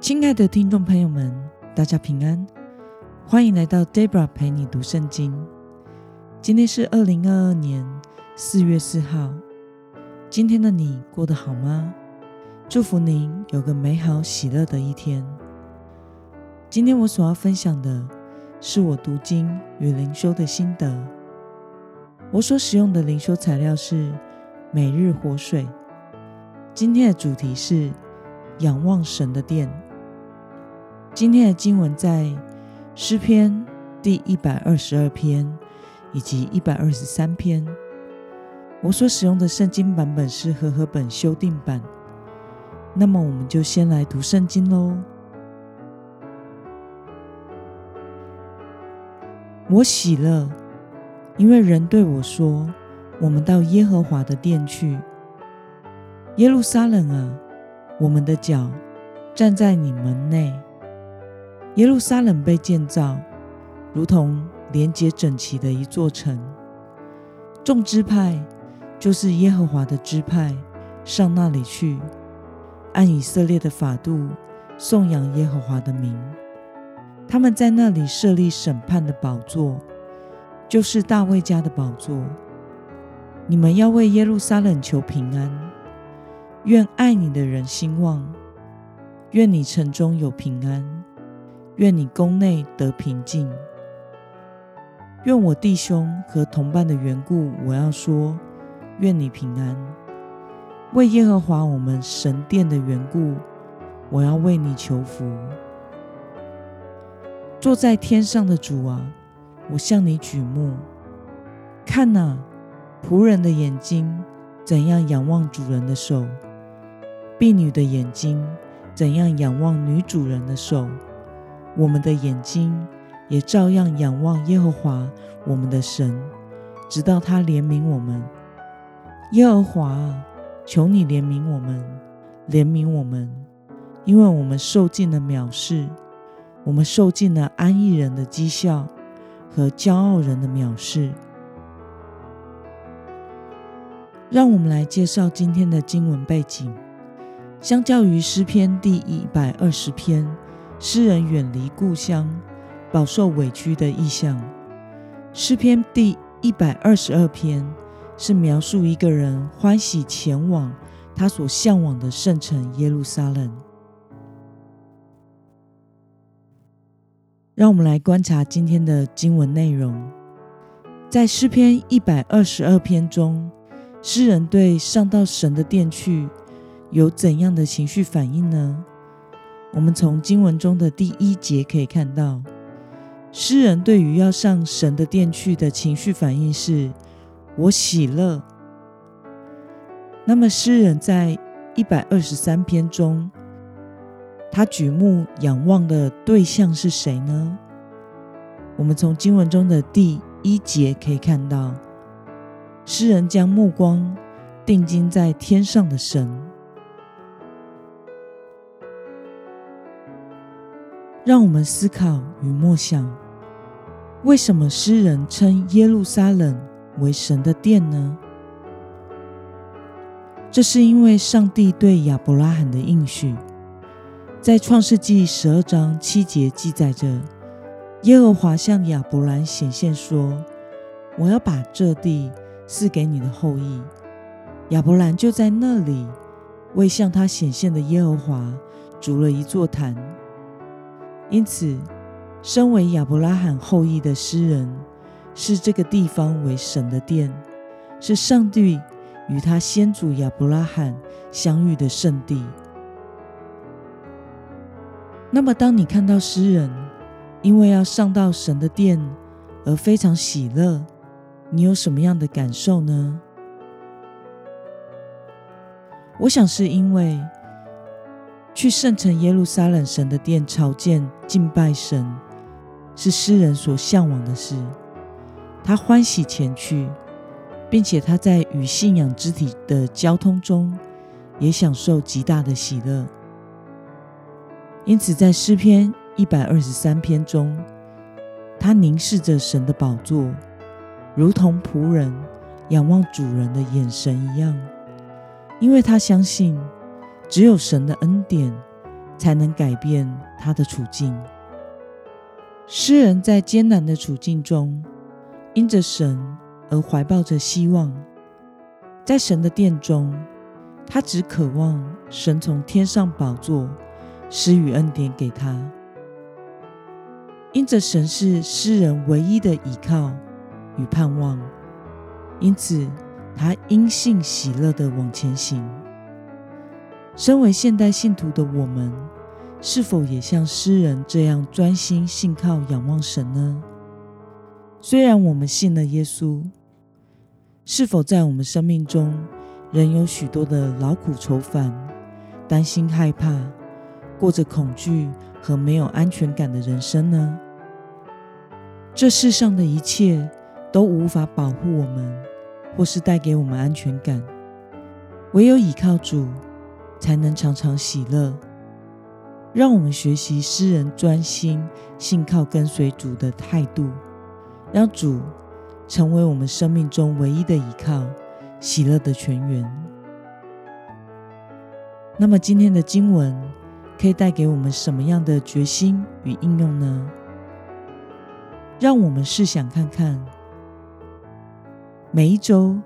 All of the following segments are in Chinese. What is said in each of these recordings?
亲爱的听众朋友们，大家平安，欢迎来到 Debra 陪你读圣经。今天是二零二二年四月四号。今天的你过得好吗？祝福您有个美好喜乐的一天。今天我所要分享的是我读经与灵修的心得。我所使用的灵修材料是每日活水。今天的主题是仰望神的殿。今天的经文在诗篇第一百二十二篇以及一百二十三篇。我所使用的圣经版本是和合本修订版。那么，我们就先来读圣经喽。我喜乐，因为人对我说：“我们到耶和华的殿去。”耶路撒冷啊，我们的脚站在你门内。耶路撒冷被建造，如同连接整齐的一座城。众支派就是耶和华的支派，上那里去，按以色列的法度颂扬耶和华的名。他们在那里设立审判的宝座，就是大卫家的宝座。你们要为耶路撒冷求平安，愿爱你的人兴旺，愿你城中有平安。愿你宫内得平静。愿我弟兄和同伴的缘故，我要说：愿你平安。为耶和华我们神殿的缘故，我要为你求福。坐在天上的主啊，我向你举目。看哪，仆人的眼睛怎样仰望主人的手，婢女的眼睛怎样仰望女主人的手。我们的眼睛也照样仰望耶和华我们的神，直到他怜悯我们。耶和华，求你怜悯我们，怜悯我们，因为我们受尽了藐视，我们受尽了安逸人的讥笑和骄傲人的藐视。让我们来介绍今天的经文背景。相较于诗篇第一百二十篇。诗人远离故乡，饱受委屈的意象。诗篇第一百二十二篇是描述一个人欢喜前往他所向往的圣城耶路撒冷。让我们来观察今天的经文内容。在诗篇一百二十二篇中，诗人对上到神的殿去有怎样的情绪反应呢？我们从经文中的第一节可以看到，诗人对于要上神的殿去的情绪反应是“我喜乐”。那么，诗人在一百二十三篇中，他举目仰望的对象是谁呢？我们从经文中的第一节可以看到，诗人将目光定睛在天上的神。让我们思考与默想：为什么诗人称耶路撒冷为神的殿呢？这是因为上帝对亚伯拉罕的应许，在创世纪十二章七节记载着：耶和华向亚伯兰显现说：“我要把这地赐给你的后裔。”亚伯兰就在那里为向他显现的耶和华筑了一座坛。因此，身为亚伯拉罕后裔的诗人，视这个地方为神的殿，是上帝与他先祖亚伯拉罕相遇的圣地。那么，当你看到诗人因为要上到神的殿而非常喜乐，你有什么样的感受呢？我想是因为。去圣城耶路撒冷神的殿朝见敬拜神，是诗人所向往的事。他欢喜前去，并且他在与信仰肢体的交通中，也享受极大的喜乐。因此，在诗篇一百二十三篇中，他凝视着神的宝座，如同仆人仰望主人的眼神一样，因为他相信。只有神的恩典才能改变他的处境。诗人在艰难的处境中，因着神而怀抱着希望，在神的殿中，他只渴望神从天上宝座施予恩典给他。因着神是诗人唯一的依靠与盼望，因此他因信喜乐的往前行。身为现代信徒的我们，是否也像诗人这样专心信靠、仰望神呢？虽然我们信了耶稣，是否在我们生命中仍有许多的劳苦愁烦、担心害怕，过着恐惧和没有安全感的人生呢？这世上的一切都无法保护我们，或是带给我们安全感，唯有倚靠主。才能常常喜乐。让我们学习诗人专心信靠跟随主的态度，让主成为我们生命中唯一的依靠、喜乐的泉源。那么，今天的经文可以带给我们什么样的决心与应用呢？让我们试想看看，每一周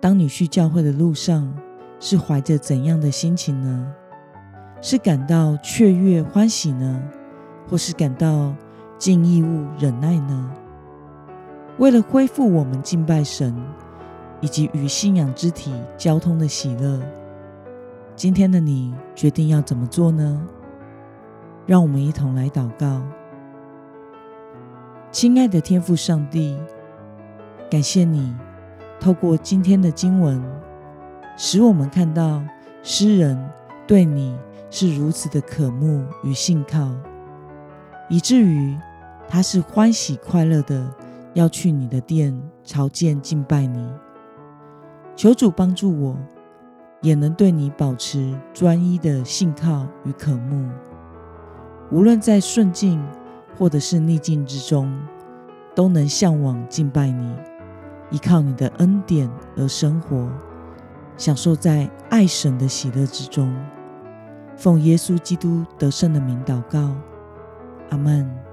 当你去教会的路上。是怀着怎样的心情呢？是感到雀跃欢喜呢，或是感到尽义务忍耐呢？为了恢复我们敬拜神以及与信仰之体交通的喜乐，今天的你决定要怎么做呢？让我们一同来祷告。亲爱的天父上帝，感谢你透过今天的经文。使我们看到诗人对你是如此的渴慕与信靠，以至于他是欢喜快乐的要去你的殿朝见敬拜你。求主帮助我，也能对你保持专一的信靠与渴慕，无论在顺境或者是逆境之中，都能向往敬拜你，依靠你的恩典而生活。享受在爱神的喜乐之中，奉耶稣基督得胜的名祷告，阿门。